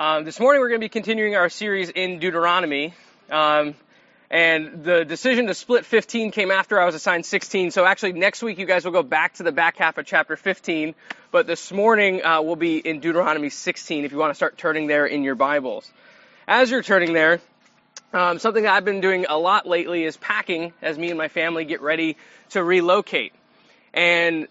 Um, this morning we're going to be continuing our series in Deuteronomy. Um, and the decision to split 15 came after I was assigned 16. So actually next week you guys will go back to the back half of chapter 15. But this morning uh, we'll be in Deuteronomy 16 if you want to start turning there in your Bibles. As you're turning there, um, something that I've been doing a lot lately is packing as me and my family get ready to relocate. And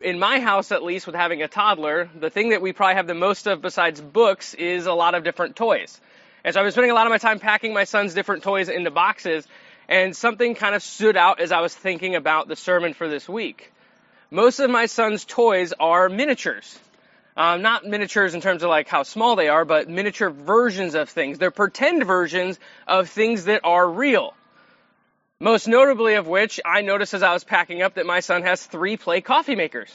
in my house, at least, with having a toddler, the thing that we probably have the most of besides books is a lot of different toys. And so I've been spending a lot of my time packing my son's different toys into boxes, and something kind of stood out as I was thinking about the sermon for this week. Most of my son's toys are miniatures. Um, not miniatures in terms of like how small they are, but miniature versions of things. They're pretend versions of things that are real. Most notably of which, I noticed as I was packing up that my son has three play coffee makers.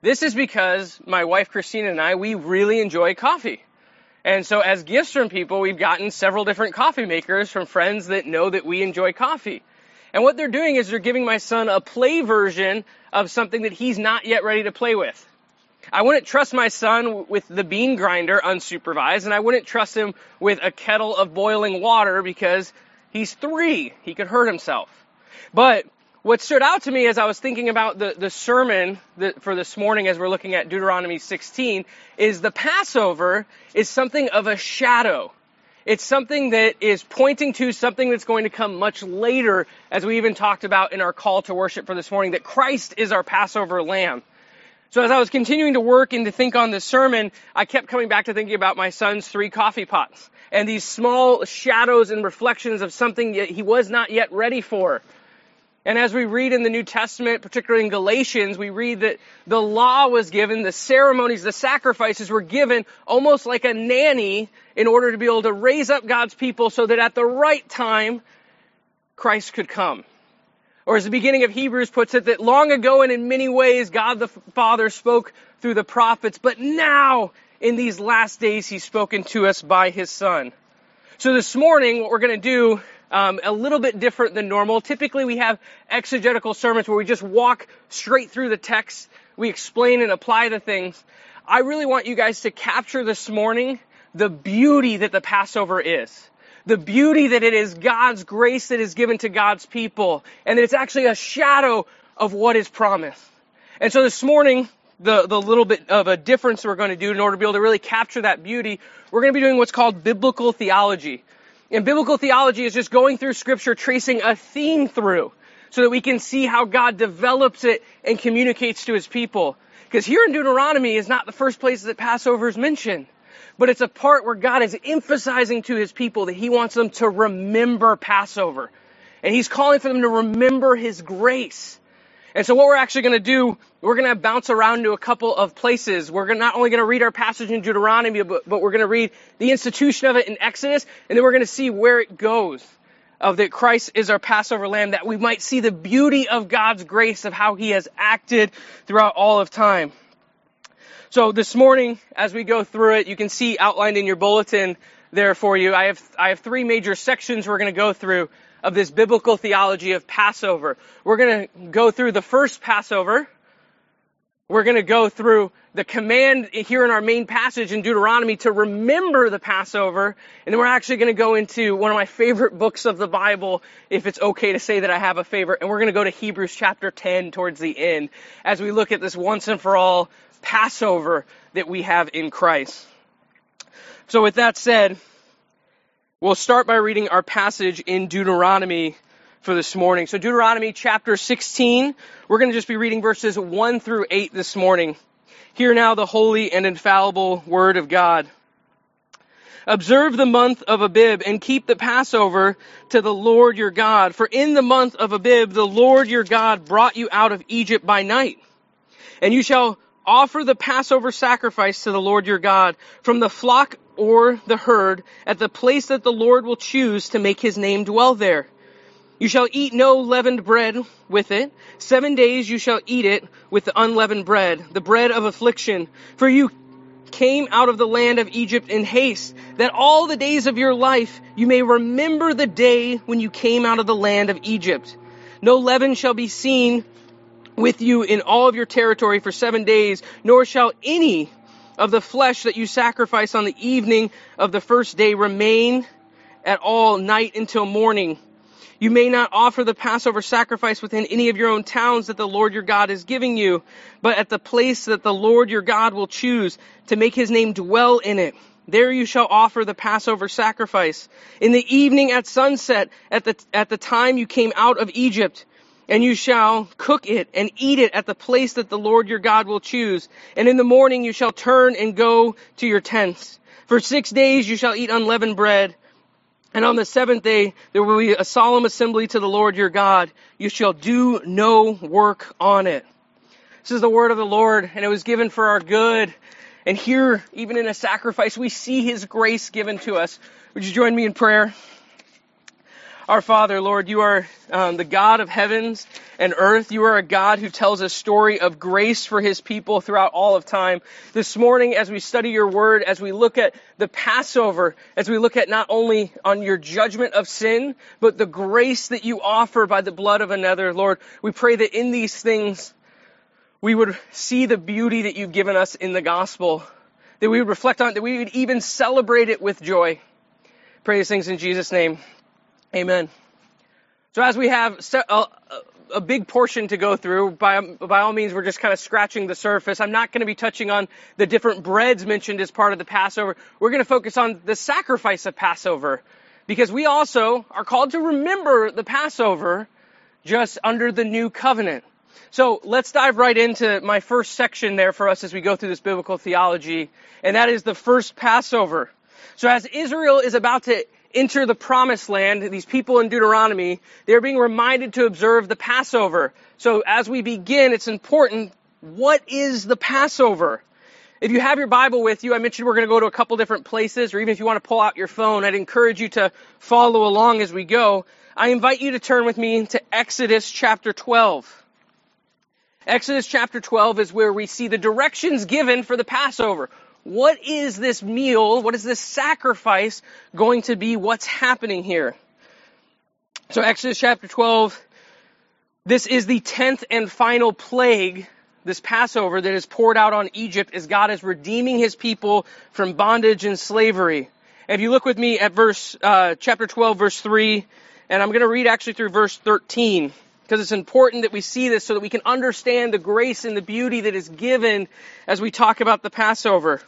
This is because my wife Christina and I, we really enjoy coffee. And so as gifts from people, we've gotten several different coffee makers from friends that know that we enjoy coffee. And what they're doing is they're giving my son a play version of something that he's not yet ready to play with. I wouldn't trust my son with the bean grinder unsupervised, and I wouldn't trust him with a kettle of boiling water because He's three. He could hurt himself. But what stood out to me as I was thinking about the, the sermon that, for this morning as we're looking at Deuteronomy 16 is the Passover is something of a shadow. It's something that is pointing to something that's going to come much later, as we even talked about in our call to worship for this morning, that Christ is our Passover lamb. So as I was continuing to work and to think on this sermon, I kept coming back to thinking about my son's three coffee pots and these small shadows and reflections of something that he was not yet ready for. And as we read in the New Testament, particularly in Galatians, we read that the law was given, the ceremonies, the sacrifices were given almost like a nanny in order to be able to raise up God's people so that at the right time, Christ could come. Or as the beginning of Hebrews puts it, that long ago and in many ways God the Father spoke through the prophets, but now in these last days he's spoken to us by his Son. So this morning, what we're going to do, um, a little bit different than normal. Typically we have exegetical sermons where we just walk straight through the text, we explain and apply the things. I really want you guys to capture this morning the beauty that the Passover is the beauty that it is God's grace that is given to God's people, and that it's actually a shadow of what is promised. And so this morning, the, the little bit of a difference we're going to do in order to be able to really capture that beauty, we're going to be doing what's called biblical theology. And biblical theology is just going through scripture, tracing a theme through, so that we can see how God develops it and communicates to his people. Because here in Deuteronomy is not the first place that Passover is mentioned but it's a part where God is emphasizing to his people that he wants them to remember Passover. And he's calling for them to remember his grace. And so what we're actually going to do, we're going to bounce around to a couple of places. We're not only going to read our passage in Deuteronomy, but, but we're going to read the institution of it in Exodus, and then we're going to see where it goes. Of that Christ is our Passover lamb, that we might see the beauty of God's grace of how he has acted throughout all of time. So this morning, as we go through it, you can see outlined in your bulletin there for you. I have, I have three major sections we're going to go through of this biblical theology of Passover. We're going to go through the first Passover. We're going to go through the command here in our main passage in Deuteronomy to remember the Passover. And then we're actually going to go into one of my favorite books of the Bible, if it's okay to say that I have a favorite. And we're going to go to Hebrews chapter 10 towards the end as we look at this once and for all Passover that we have in Christ. So with that said, we'll start by reading our passage in Deuteronomy for this morning. So Deuteronomy chapter 16, we're going to just be reading verses 1 through 8 this morning. Hear now the holy and infallible word of God. Observe the month of Abib and keep the Passover to the Lord your God. For in the month of Abib, the Lord your God brought you out of Egypt by night. And you shall offer the Passover sacrifice to the Lord your God from the flock or the herd at the place that the Lord will choose to make his name dwell there. You shall eat no leavened bread with it. Seven days you shall eat it with the unleavened bread, the bread of affliction. For you came out of the land of Egypt in haste, that all the days of your life you may remember the day when you came out of the land of Egypt. No leaven shall be seen with you in all of your territory for seven days, nor shall any of the flesh that you sacrifice on the evening of the first day remain at all night until morning. You may not offer the Passover sacrifice within any of your own towns that the Lord your God is giving you, but at the place that the Lord your God will choose to make his name dwell in it. There you shall offer the Passover sacrifice. In the evening at sunset, at the, at the time you came out of Egypt, and you shall cook it and eat it at the place that the Lord your God will choose. And in the morning you shall turn and go to your tents. For six days you shall eat unleavened bread. And on the seventh day there will be a solemn assembly to the Lord your God. You shall do no work on it. This is the word of the Lord, and it was given for our good. And here, even in a sacrifice, we see His grace given to us. Would you join me in prayer? Our Father, Lord, you are um, the God of heavens and earth. You are a God who tells a story of grace for his people throughout all of time. This morning, as we study your word, as we look at the Passover, as we look at not only on your judgment of sin, but the grace that you offer by the blood of another, Lord, we pray that in these things, we would see the beauty that you've given us in the gospel, that we would reflect on it, that we would even celebrate it with joy. Pray these things in Jesus' name. Amen. So as we have a, a, big portion to go through, by, by all means, we're just kind of scratching the surface. I'm not going to be touching on the different breads mentioned as part of the Passover. We're going to focus on the sacrifice of Passover because we also are called to remember the Passover just under the new covenant. So let's dive right into my first section there for us as we go through this biblical theology, and that is the first Passover. So as Israel is about to enter the promised land, these people in Deuteronomy, they're being reminded to observe the Passover. So as we begin, it's important, what is the Passover? If you have your Bible with you, I mentioned we're going to go to a couple different places, or even if you want to pull out your phone, I'd encourage you to follow along as we go. I invite you to turn with me to Exodus chapter 12. Exodus chapter 12 is where we see the directions given for the Passover. What is this meal? What is this sacrifice going to be? What's happening here? So Exodus chapter 12, this is the tenth and final plague, this Passover that is poured out on Egypt as God is redeeming his people from bondage and slavery. If you look with me at verse, uh, chapter 12, verse 3, and I'm going to read actually through verse 13 because it's important that we see this so that we can understand the grace and the beauty that is given as we talk about the Passover.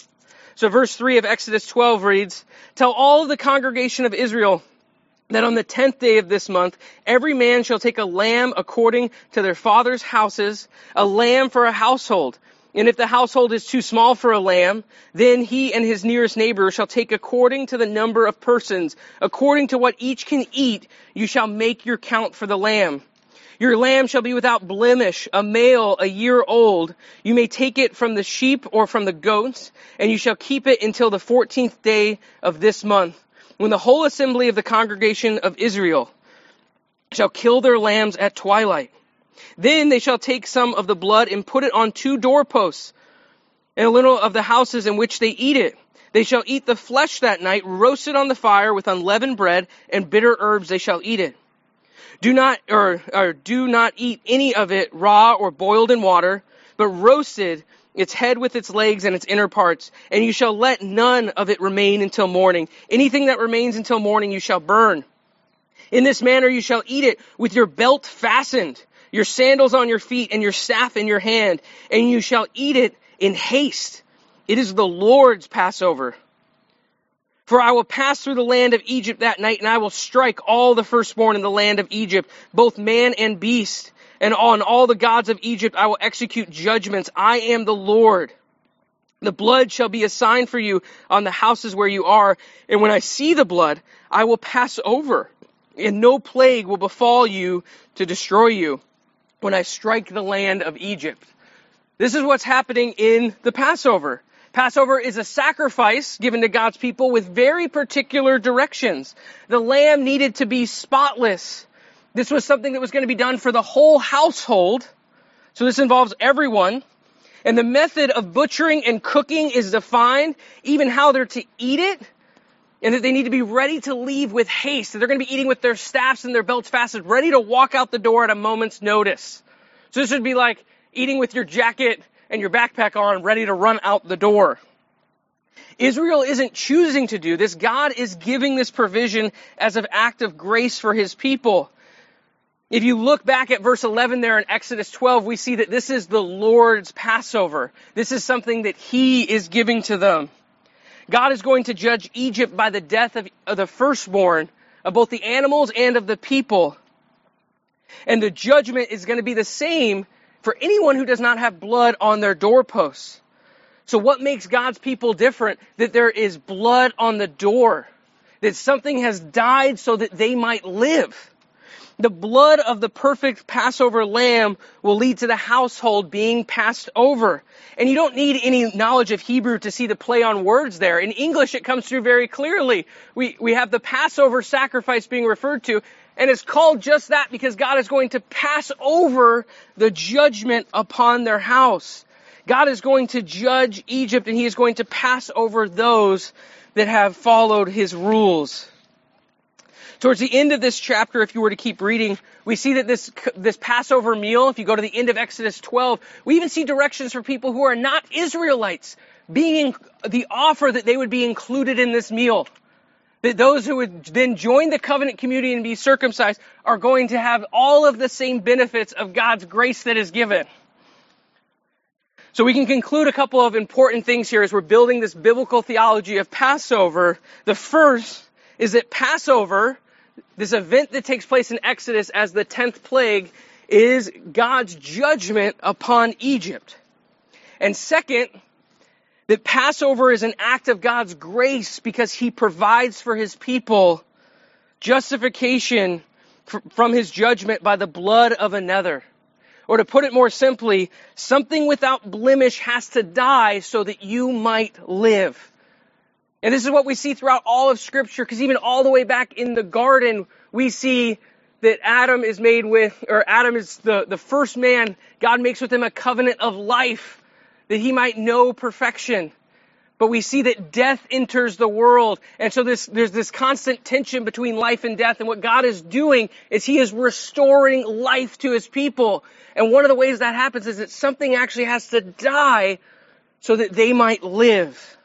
So verse 3 of Exodus 12 reads, Tell all the congregation of Israel that on the tenth day of this month, every man shall take a lamb according to their father's houses, a lamb for a household. And if the household is too small for a lamb, then he and his nearest neighbor shall take according to the number of persons, according to what each can eat, you shall make your count for the lamb. Your lamb shall be without blemish, a male, a year old. You may take it from the sheep or from the goats, and you shall keep it until the fourteenth day of this month, when the whole assembly of the congregation of Israel shall kill their lambs at twilight. Then they shall take some of the blood and put it on two doorposts and a little of the houses in which they eat it. They shall eat the flesh that night, roasted on the fire with unleavened bread and bitter herbs they shall eat it. Do not, or, or do not eat any of it raw or boiled in water, but roasted its head with its legs and its inner parts, and you shall let none of it remain until morning. Anything that remains until morning you shall burn. In this manner you shall eat it with your belt fastened, your sandals on your feet, and your staff in your hand, and you shall eat it in haste. It is the Lord's Passover. For I will pass through the land of Egypt that night, and I will strike all the firstborn in the land of Egypt, both man and beast. And on all the gods of Egypt I will execute judgments. I am the Lord. The blood shall be a sign for you on the houses where you are. And when I see the blood, I will pass over, and no plague will befall you to destroy you when I strike the land of Egypt. This is what's happening in the Passover. Passover is a sacrifice given to God's people with very particular directions. The lamb needed to be spotless. This was something that was going to be done for the whole household. So this involves everyone. And the method of butchering and cooking is defined, even how they're to eat it, and that they need to be ready to leave with haste. That they're going to be eating with their staffs and their belts fastened, ready to walk out the door at a moment's notice. So this would be like eating with your jacket and your backpack on, ready to run out the door. Israel isn't choosing to do this. God is giving this provision as an act of grace for his people. If you look back at verse 11 there in Exodus 12, we see that this is the Lord's Passover. This is something that he is giving to them. God is going to judge Egypt by the death of, of the firstborn of both the animals and of the people. And the judgment is going to be the same for anyone who does not have blood on their doorposts. So what makes God's people different? That there is blood on the door. That something has died so that they might live. The blood of the perfect Passover lamb will lead to the household being passed over. And you don't need any knowledge of Hebrew to see the play on words there. In English, it comes through very clearly. We, we have the Passover sacrifice being referred to, and it's called just that because God is going to pass over the judgment upon their house. God is going to judge Egypt and he is going to pass over those that have followed his rules. Towards the end of this chapter, if you were to keep reading, we see that this, this Passover meal, if you go to the end of Exodus 12, we even see directions for people who are not Israelites being the offer that they would be included in this meal. That those who would then join the covenant community and be circumcised are going to have all of the same benefits of God's grace that is given. So we can conclude a couple of important things here as we're building this biblical theology of Passover. The first is that Passover this event that takes place in Exodus as the 10th plague is God's judgment upon Egypt. And second, that Passover is an act of God's grace because he provides for his people justification from his judgment by the blood of another. Or to put it more simply, something without blemish has to die so that you might live. And this is what we see throughout all of scripture, because even all the way back in the garden, we see that Adam is made with, or Adam is the, the first man. God makes with him a covenant of life that he might know perfection. But we see that death enters the world. And so this, there's this constant tension between life and death. And what God is doing is he is restoring life to his people. And one of the ways that happens is that something actually has to die so that they might live.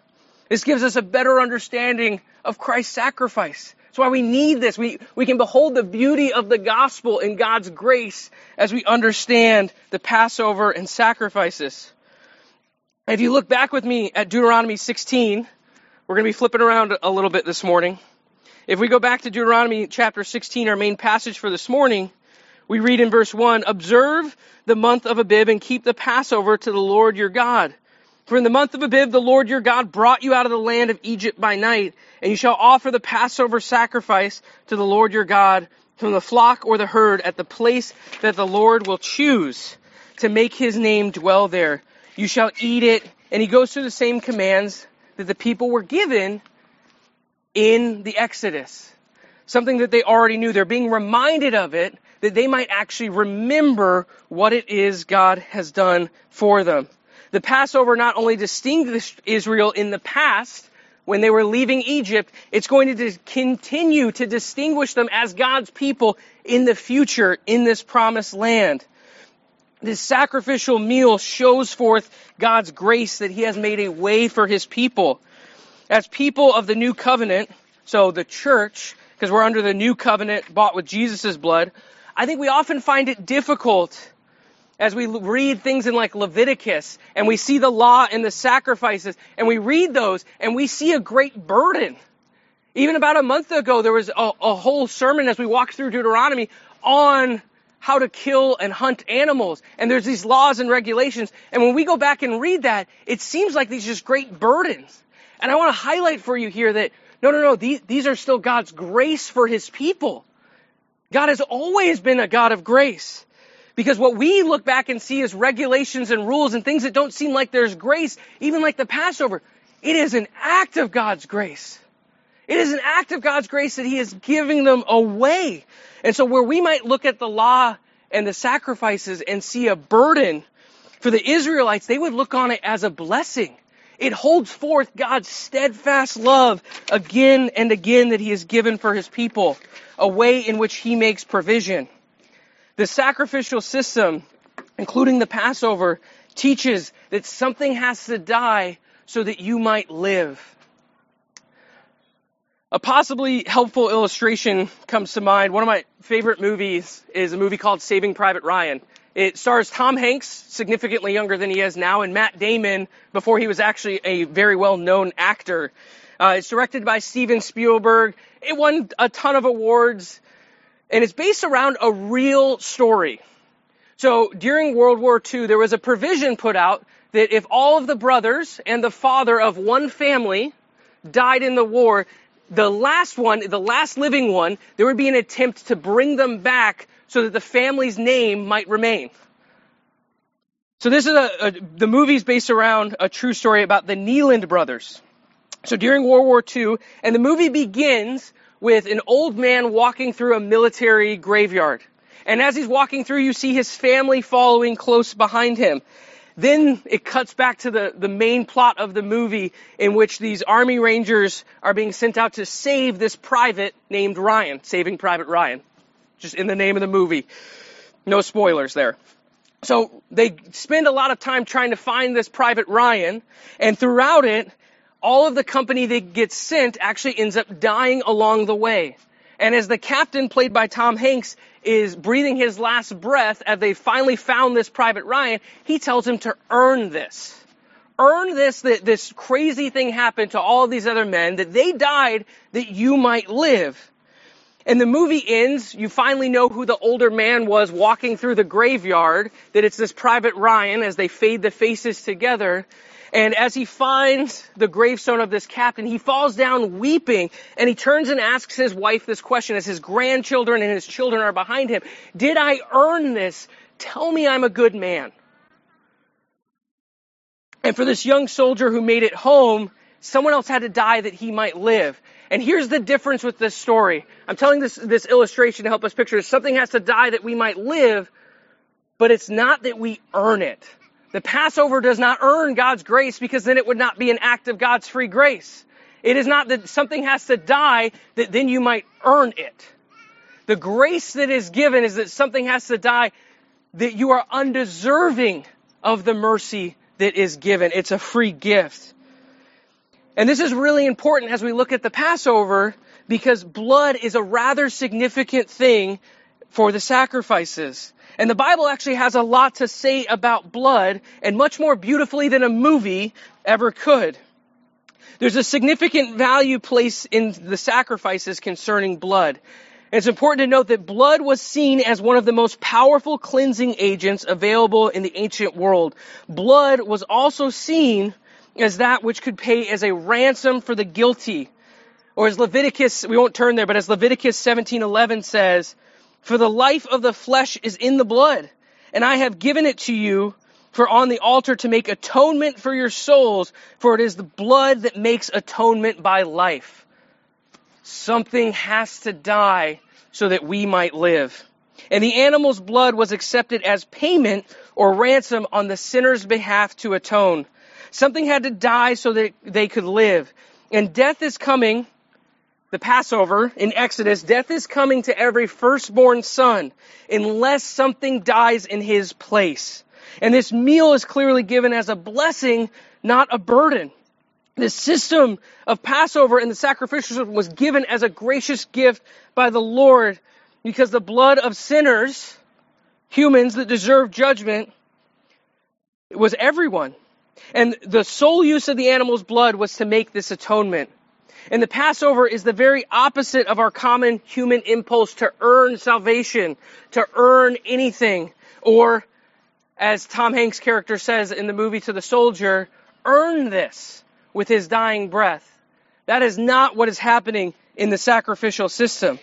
This gives us a better understanding of Christ's sacrifice. That's why we need this. We, we can behold the beauty of the gospel and God's grace as we understand the Passover and sacrifices. If you look back with me at Deuteronomy 16, we're going to be flipping around a little bit this morning. If we go back to Deuteronomy chapter 16, our main passage for this morning, we read in verse 1, Observe the month of Abib and keep the Passover to the Lord your God. For in the month of Abib, the Lord your God brought you out of the land of Egypt by night, and you shall offer the Passover sacrifice to the Lord your God from the flock or the herd at the place that the Lord will choose to make his name dwell there. You shall eat it. And he goes through the same commands that the people were given in the Exodus. Something that they already knew. They're being reminded of it that they might actually remember what it is God has done for them. The Passover not only distinguished Israel in the past, when they were leaving Egypt, it's going to continue to distinguish them as God's people in the future in this promised land. This sacrificial meal shows forth God's grace that He has made a way for His people. As people of the new covenant, so the church, because we're under the new covenant bought with Jesus' blood, I think we often find it difficult as we read things in like Leviticus and we see the law and the sacrifices and we read those and we see a great burden. Even about a month ago, there was a, a whole sermon as we walked through Deuteronomy on how to kill and hunt animals. And there's these laws and regulations. And when we go back and read that, it seems like these just great burdens. And I want to highlight for you here that no, no, no, these, these are still God's grace for His people. God has always been a God of grace. Because what we look back and see is regulations and rules and things that don't seem like there's grace, even like the Passover. It is an act of God's grace. It is an act of God's grace that He is giving them away. And so where we might look at the law and the sacrifices and see a burden for the Israelites, they would look on it as a blessing. It holds forth God's steadfast love again and again that He has given for His people, a way in which He makes provision. The sacrificial system, including the Passover, teaches that something has to die so that you might live. A possibly helpful illustration comes to mind. One of my favorite movies is a movie called Saving Private Ryan. It stars Tom Hanks, significantly younger than he is now, and Matt Damon before he was actually a very well known actor. Uh, it's directed by Steven Spielberg. It won a ton of awards, and it's based around a real story. So during World War II, there was a provision put out that if all of the brothers and the father of one family died in the war, the last one, the last living one, there would be an attempt to bring them back so that the family's name might remain. So this is a, a the movie's based around a true story about the Niland brothers. So during World War II, and the movie begins with an old man walking through a military graveyard. And as he's walking through, you see his family following close behind him. Then it cuts back to the, the main plot of the movie in which these army rangers are being sent out to save this private named Ryan, saving Private Ryan. Just in the name of the movie. No spoilers there. So they spend a lot of time trying to find this Private Ryan, and throughout it, all of the company that gets sent actually ends up dying along the way. And as the captain, played by Tom Hanks, is breathing his last breath as they finally found this Private Ryan, he tells him to earn this. Earn this, that this crazy thing happened to all these other men, that they died that you might live. And the movie ends, you finally know who the older man was walking through the graveyard, that it's this Private Ryan as they fade the faces together. And as he finds the gravestone of this captain, he falls down weeping and he turns and asks his wife this question as his grandchildren and his children are behind him. Did I earn this? Tell me I'm a good man. And for this young soldier who made it home, someone else had to die that he might live. And here's the difference with this story. I'm telling this, this illustration to help us picture something has to die that we might live, but it's not that we earn it. The Passover does not earn God's grace because then it would not be an act of God's free grace. It is not that something has to die that then you might earn it. The grace that is given is that something has to die that you are undeserving of the mercy that is given. It's a free gift. And this is really important as we look at the Passover because blood is a rather significant thing for the sacrifices. And the Bible actually has a lot to say about blood and much more beautifully than a movie ever could. There's a significant value placed in the sacrifices concerning blood. And it's important to note that blood was seen as one of the most powerful cleansing agents available in the ancient world. Blood was also seen as that which could pay as a ransom for the guilty. Or as Leviticus, we won't turn there, but as Leviticus 17:11 says, for the life of the flesh is in the blood, and I have given it to you for on the altar to make atonement for your souls, for it is the blood that makes atonement by life. Something has to die so that we might live. And the animal's blood was accepted as payment or ransom on the sinner's behalf to atone. Something had to die so that they could live. And death is coming the Passover in Exodus, death is coming to every firstborn son unless something dies in his place. And this meal is clearly given as a blessing, not a burden. The system of Passover and the sacrificial system was given as a gracious gift by the Lord because the blood of sinners, humans that deserve judgment, was everyone. And the sole use of the animal's blood was to make this atonement. And the Passover is the very opposite of our common human impulse to earn salvation, to earn anything, or as Tom Hanks' character says in the movie to the soldier, earn this with his dying breath. That is not what is happening in the sacrificial system,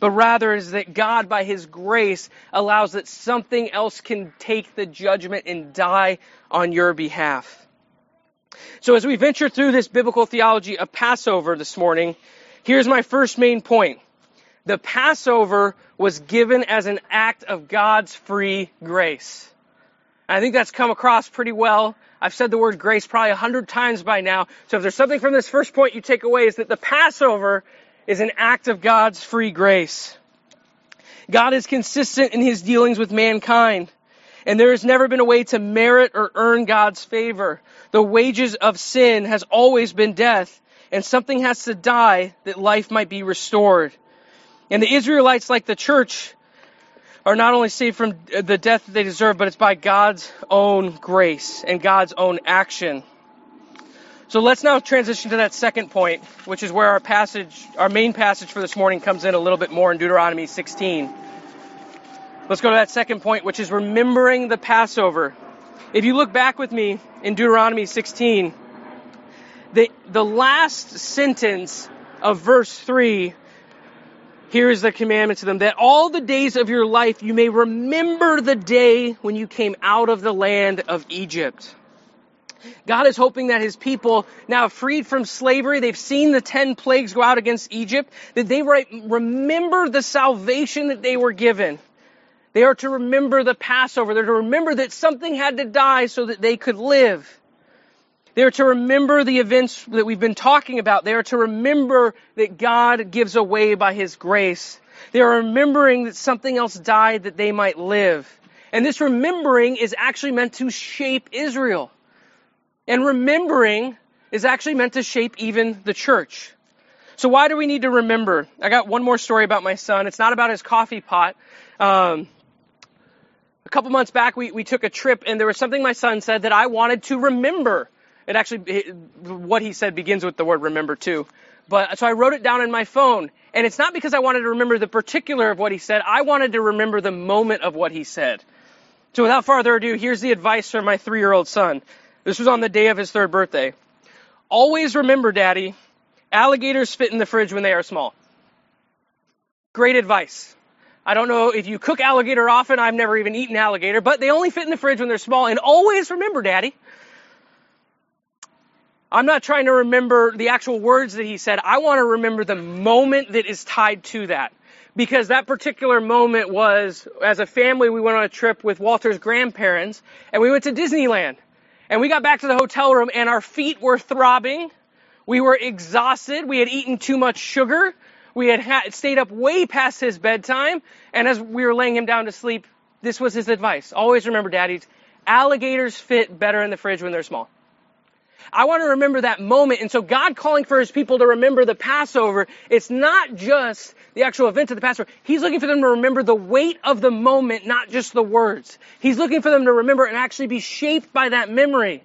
but rather is that God, by His grace, allows that something else can take the judgment and die on your behalf. So as we venture through this biblical theology of Passover this morning, here's my first main point. The Passover was given as an act of God's free grace. I think that's come across pretty well. I've said the word grace probably a hundred times by now. So if there's something from this first point you take away is that the Passover is an act of God's free grace. God is consistent in his dealings with mankind. And there has never been a way to merit or earn God's favor. The wages of sin has always been death, and something has to die that life might be restored. And the Israelites, like the church, are not only saved from the death that they deserve, but it's by God's own grace and God's own action. So let's now transition to that second point, which is where our passage, our main passage for this morning comes in a little bit more in Deuteronomy 16. Let's go to that second point, which is remembering the Passover. If you look back with me in Deuteronomy 16, the, the last sentence of verse 3 here is the commandment to them that all the days of your life you may remember the day when you came out of the land of Egypt. God is hoping that his people, now freed from slavery, they've seen the ten plagues go out against Egypt, that they remember the salvation that they were given. They are to remember the Passover. They're to remember that something had to die so that they could live. They are to remember the events that we've been talking about. They are to remember that God gives away by His grace. They are remembering that something else died that they might live. And this remembering is actually meant to shape Israel. And remembering is actually meant to shape even the church. So why do we need to remember? I got one more story about my son. It's not about his coffee pot. Um, a couple months back, we, we took a trip and there was something my son said that I wanted to remember. It actually, it, what he said begins with the word remember too. But so I wrote it down in my phone, and it's not because I wanted to remember the particular of what he said. I wanted to remember the moment of what he said. So without further ado, here's the advice from my three-year-old son. This was on the day of his third birthday. Always remember, Daddy, alligators fit in the fridge when they are small. Great advice. I don't know if you cook alligator often. I've never even eaten alligator, but they only fit in the fridge when they're small. And always remember, Daddy, I'm not trying to remember the actual words that he said. I want to remember the moment that is tied to that. Because that particular moment was, as a family, we went on a trip with Walter's grandparents, and we went to Disneyland. And we got back to the hotel room, and our feet were throbbing. We were exhausted. We had eaten too much sugar. We had ha- stayed up way past his bedtime. And as we were laying him down to sleep, this was his advice. Always remember, daddies, alligators fit better in the fridge when they're small. I want to remember that moment. And so God calling for his people to remember the Passover, it's not just the actual event of the Passover. He's looking for them to remember the weight of the moment, not just the words. He's looking for them to remember and actually be shaped by that memory.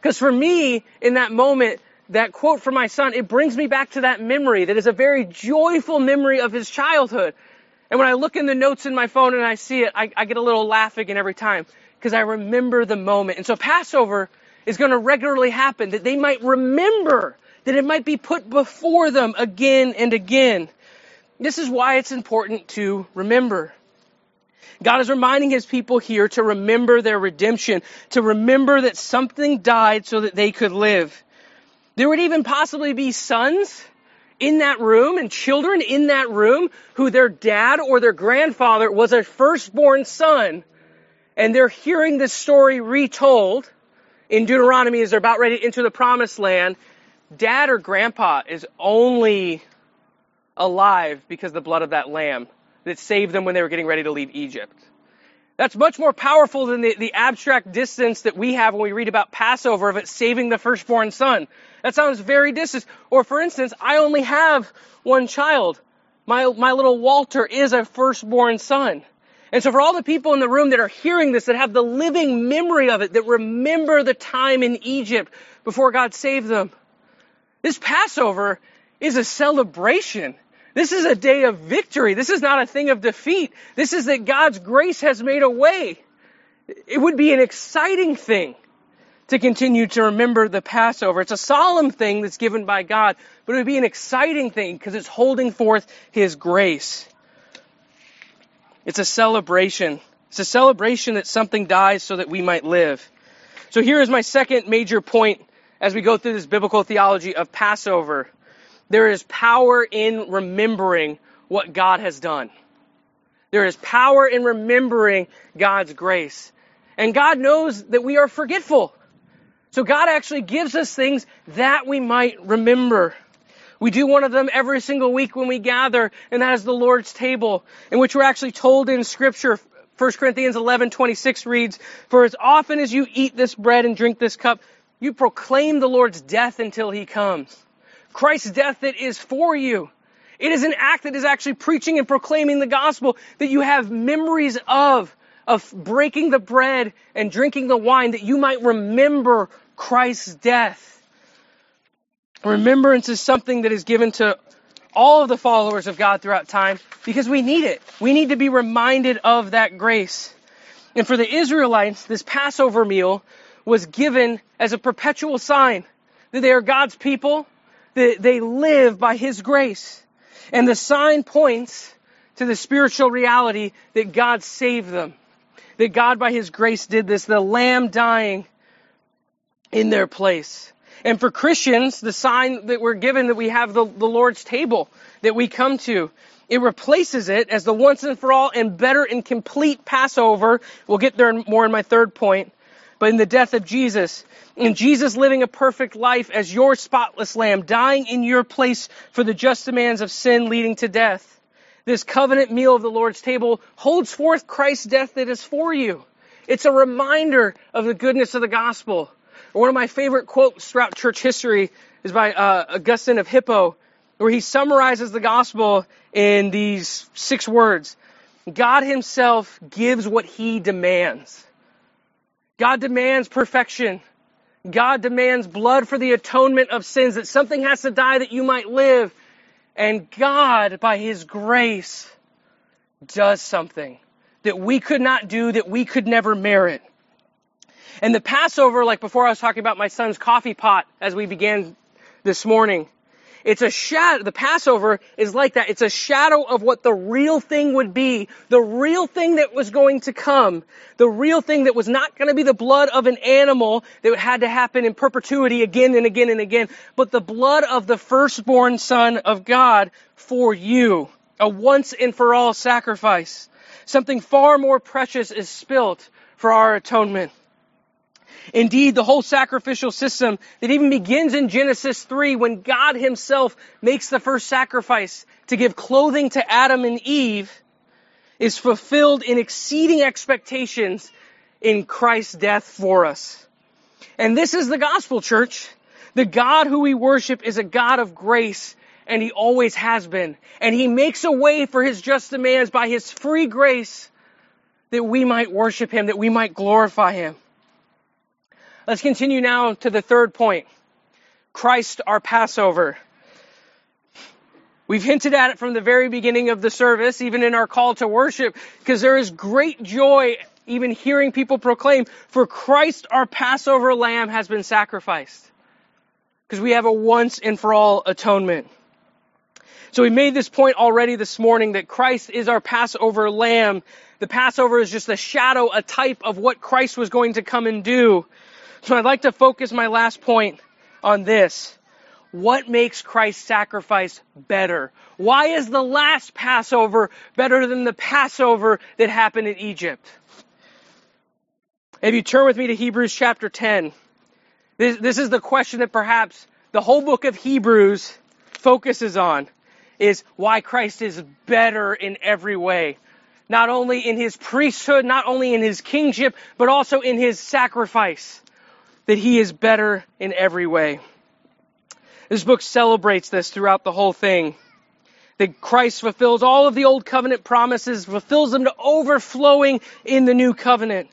Because for me, in that moment, that quote from my son, it brings me back to that memory that is a very joyful memory of his childhood. And when I look in the notes in my phone and I see it, I, I get a little laugh again every time because I remember the moment. And so Passover is going to regularly happen, that they might remember, that it might be put before them again and again. This is why it's important to remember. God is reminding his people here to remember their redemption, to remember that something died so that they could live. There would even possibly be sons in that room and children in that room who their dad or their grandfather was a firstborn son and they're hearing this story retold in Deuteronomy as they're about ready to enter the promised land, dad or grandpa is only alive because the blood of that lamb that saved them when they were getting ready to leave Egypt. That's much more powerful than the, the abstract distance that we have when we read about Passover of it saving the firstborn son. That sounds very distant. Or for instance, I only have one child. My, my little Walter is a firstborn son. And so for all the people in the room that are hearing this, that have the living memory of it, that remember the time in Egypt before God saved them, this Passover is a celebration. This is a day of victory. This is not a thing of defeat. This is that God's grace has made a way. It would be an exciting thing to continue to remember the Passover. It's a solemn thing that's given by God, but it would be an exciting thing because it's holding forth His grace. It's a celebration. It's a celebration that something dies so that we might live. So here is my second major point as we go through this biblical theology of Passover. There is power in remembering what God has done. There is power in remembering God's grace. And God knows that we are forgetful. So God actually gives us things that we might remember. We do one of them every single week when we gather, and that is the Lord's table, in which we're actually told in scripture, 1 Corinthians 11, 26 reads, For as often as you eat this bread and drink this cup, You proclaim the Lord's death until he comes. Christ's death that is for you. It is an act that is actually preaching and proclaiming the gospel that you have memories of, of breaking the bread and drinking the wine that you might remember Christ's death. Remembrance is something that is given to all of the followers of God throughout time because we need it. We need to be reminded of that grace. And for the Israelites, this Passover meal was given as a perpetual sign that they are God's people, that they live by His grace. And the sign points to the spiritual reality that God saved them. That God by His grace did this, the lamb dying in their place. And for Christians, the sign that we're given that we have the, the Lord's table that we come to. It replaces it as the once and for all and better and complete Passover. We'll get there more in my third point. But in the death of Jesus, in Jesus living a perfect life as your spotless lamb, dying in your place for the just demands of sin leading to death. This covenant meal of the Lord's table holds forth Christ's death that is for you. It's a reminder of the goodness of the gospel. One of my favorite quotes throughout church history is by uh, Augustine of Hippo, where he summarizes the gospel in these six words. God himself gives what he demands. God demands perfection. God demands blood for the atonement of sins, that something has to die that you might live. And God, by his grace, does something that we could not do, that we could never merit. And the Passover, like before I was talking about my son's coffee pot as we began this morning, it's a shadow, the Passover is like that. It's a shadow of what the real thing would be. The real thing that was going to come. The real thing that was not going to be the blood of an animal that had to happen in perpetuity again and again and again, but the blood of the firstborn son of God for you. A once and for all sacrifice. Something far more precious is spilt for our atonement. Indeed, the whole sacrificial system that even begins in Genesis 3 when God himself makes the first sacrifice to give clothing to Adam and Eve is fulfilled in exceeding expectations in Christ's death for us. And this is the gospel church. The God who we worship is a God of grace and he always has been. And he makes a way for his just demands by his free grace that we might worship him, that we might glorify him. Let's continue now to the third point. Christ our Passover. We've hinted at it from the very beginning of the service, even in our call to worship, because there is great joy even hearing people proclaim, for Christ our Passover lamb has been sacrificed. Because we have a once and for all atonement. So we made this point already this morning that Christ is our Passover lamb. The Passover is just a shadow, a type of what Christ was going to come and do. So I'd like to focus my last point on this. What makes Christ's sacrifice better? Why is the last Passover better than the Passover that happened in Egypt? If you turn with me to Hebrews chapter 10, this, this is the question that perhaps the whole book of Hebrews focuses on is why Christ is better in every way. Not only in his priesthood, not only in his kingship, but also in his sacrifice that he is better in every way. This book celebrates this throughout the whole thing. That Christ fulfills all of the old covenant promises, fulfills them to overflowing in the new covenant.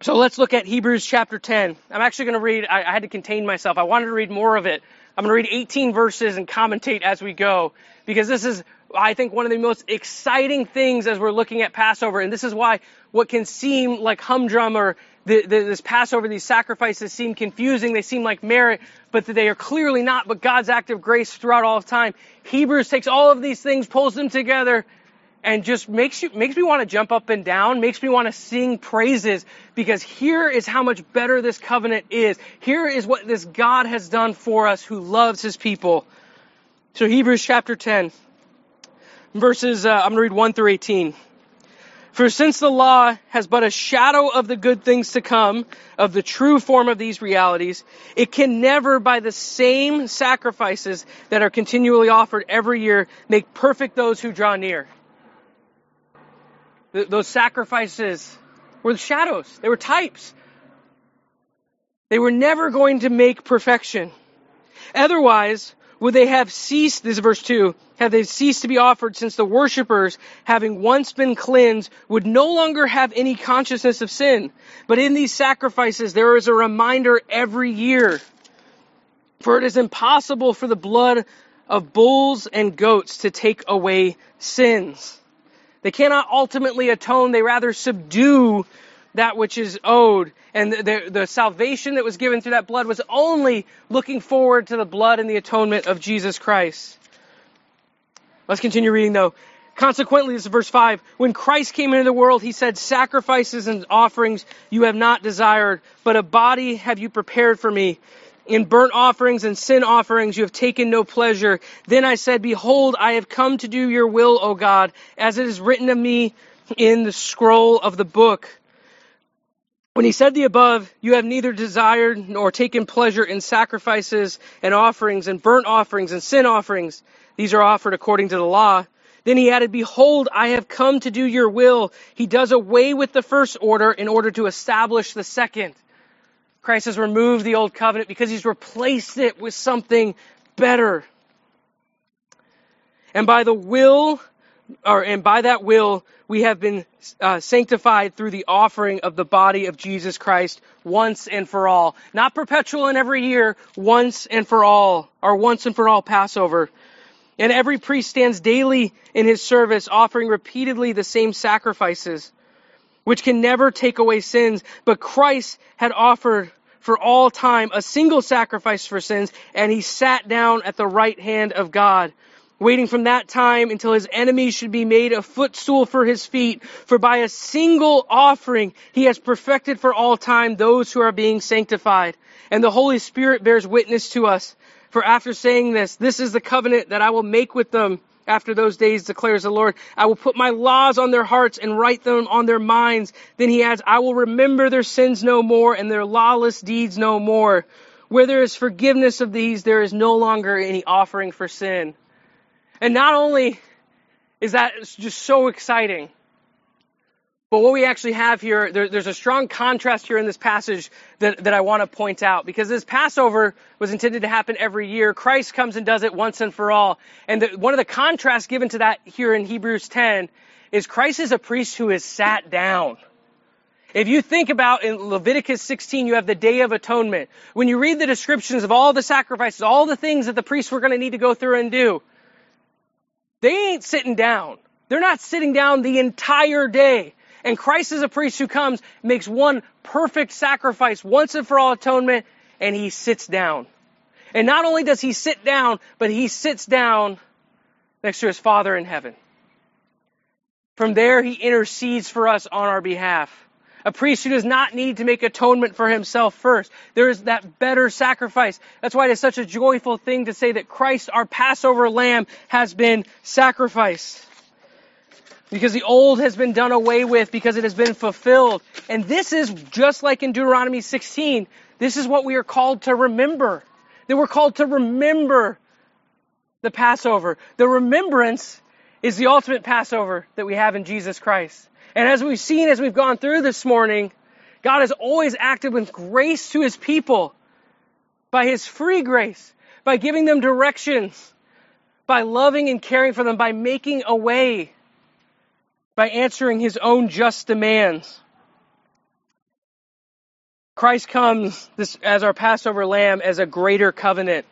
So let's look at Hebrews chapter 10. I'm actually going to read, I, I had to contain myself. I wanted to read more of it. I'm going to read 18 verses and commentate as we go because this is, I think, one of the most exciting things as we're looking at Passover. And this is why what can seem like humdrum or the, the, this Passover, these sacrifices seem confusing. They seem like merit, but they are clearly not. But God's act of grace throughout all of time. Hebrews takes all of these things, pulls them together, and just makes you makes me want to jump up and down, makes me want to sing praises because here is how much better this covenant is. Here is what this God has done for us who loves his people. So Hebrews chapter 10 verses uh, I'm going to read 1 through 18. For since the law has but a shadow of the good things to come, of the true form of these realities, it can never by the same sacrifices that are continually offered every year make perfect those who draw near. Th- those sacrifices were the shadows. They were types. They were never going to make perfection. Otherwise, would they have ceased, this is verse 2, have they ceased to be offered since the worshippers, having once been cleansed, would no longer have any consciousness of sin. But in these sacrifices, there is a reminder every year. For it is impossible for the blood of bulls and goats to take away sins. They cannot ultimately atone, they rather subdue that which is owed. And the, the, salvation that was given through that blood was only looking forward to the blood and the atonement of Jesus Christ. Let's continue reading though. Consequently, this is verse 5. When Christ came into the world, he said, Sacrifices and offerings you have not desired, but a body have you prepared for me. In burnt offerings and sin offerings you have taken no pleasure. Then I said, Behold, I have come to do your will, O God, as it is written of me in the scroll of the book. When he said the above, you have neither desired nor taken pleasure in sacrifices and offerings and burnt offerings and sin offerings. These are offered according to the law. Then he added, Behold, I have come to do your will. He does away with the first order in order to establish the second. Christ has removed the old covenant because he's replaced it with something better. And by the will or and by that will we have been uh, sanctified through the offering of the body of Jesus Christ once and for all. Not perpetual in every year, once and for all, or once and for all Passover. And every priest stands daily in his service, offering repeatedly the same sacrifices, which can never take away sins. But Christ had offered for all time a single sacrifice for sins, and he sat down at the right hand of God waiting from that time until his enemies should be made a footstool for his feet. For by a single offering he has perfected for all time those who are being sanctified. And the Holy Spirit bears witness to us. For after saying this, this is the covenant that I will make with them after those days, declares the Lord. I will put my laws on their hearts and write them on their minds. Then he adds, I will remember their sins no more and their lawless deeds no more. Where there is forgiveness of these, there is no longer any offering for sin. And not only is that just so exciting, but what we actually have here, there, there's a strong contrast here in this passage that, that I want to point out because this Passover was intended to happen every year. Christ comes and does it once and for all. And the, one of the contrasts given to that here in Hebrews 10 is Christ is a priest who is sat down. If you think about in Leviticus 16, you have the Day of Atonement. When you read the descriptions of all the sacrifices, all the things that the priests were going to need to go through and do, they ain't sitting down. They're not sitting down the entire day. And Christ is a priest who comes, makes one perfect sacrifice once and for all atonement, and he sits down. And not only does he sit down, but he sits down next to his Father in heaven. From there, he intercedes for us on our behalf. A priest who does not need to make atonement for himself first. There is that better sacrifice. That's why it is such a joyful thing to say that Christ, our Passover lamb, has been sacrificed. Because the old has been done away with because it has been fulfilled. And this is just like in Deuteronomy 16. This is what we are called to remember. That we're called to remember the Passover. The remembrance is the ultimate Passover that we have in Jesus Christ. And as we've seen as we've gone through this morning, God has always acted with grace to his people by his free grace, by giving them directions, by loving and caring for them, by making a way, by answering his own just demands. Christ comes this, as our Passover lamb as a greater covenant.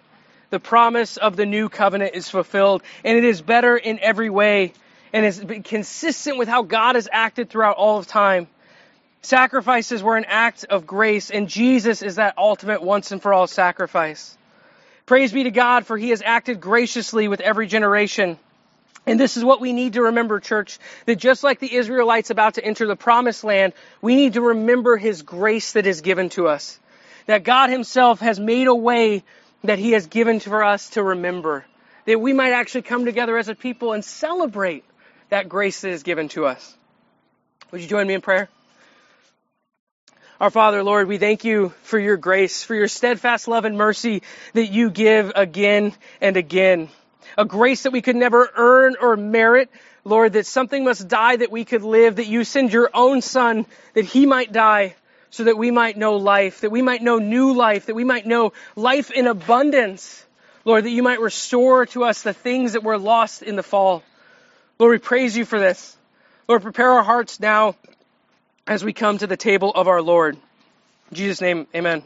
The promise of the new covenant is fulfilled, and it is better in every way and is consistent with how God has acted throughout all of time. Sacrifices were an act of grace, and Jesus is that ultimate once and for all sacrifice. Praise be to God, for He has acted graciously with every generation. And this is what we need to remember, church, that just like the Israelites about to enter the promised land, we need to remember His grace that is given to us. That God Himself has made a way that He has given for us to remember. That we might actually come together as a people and celebrate that grace is given to us. Would you join me in prayer? Our Father, Lord, we thank you for your grace, for your steadfast love and mercy that you give again and again. A grace that we could never earn or merit. Lord, that something must die that we could live, that you send your own son that he might die so that we might know life, that we might know new life, that we might know life in abundance. Lord, that you might restore to us the things that were lost in the fall. Lord, we praise you for this. Lord, prepare our hearts now as we come to the table of our Lord. In Jesus' name, amen.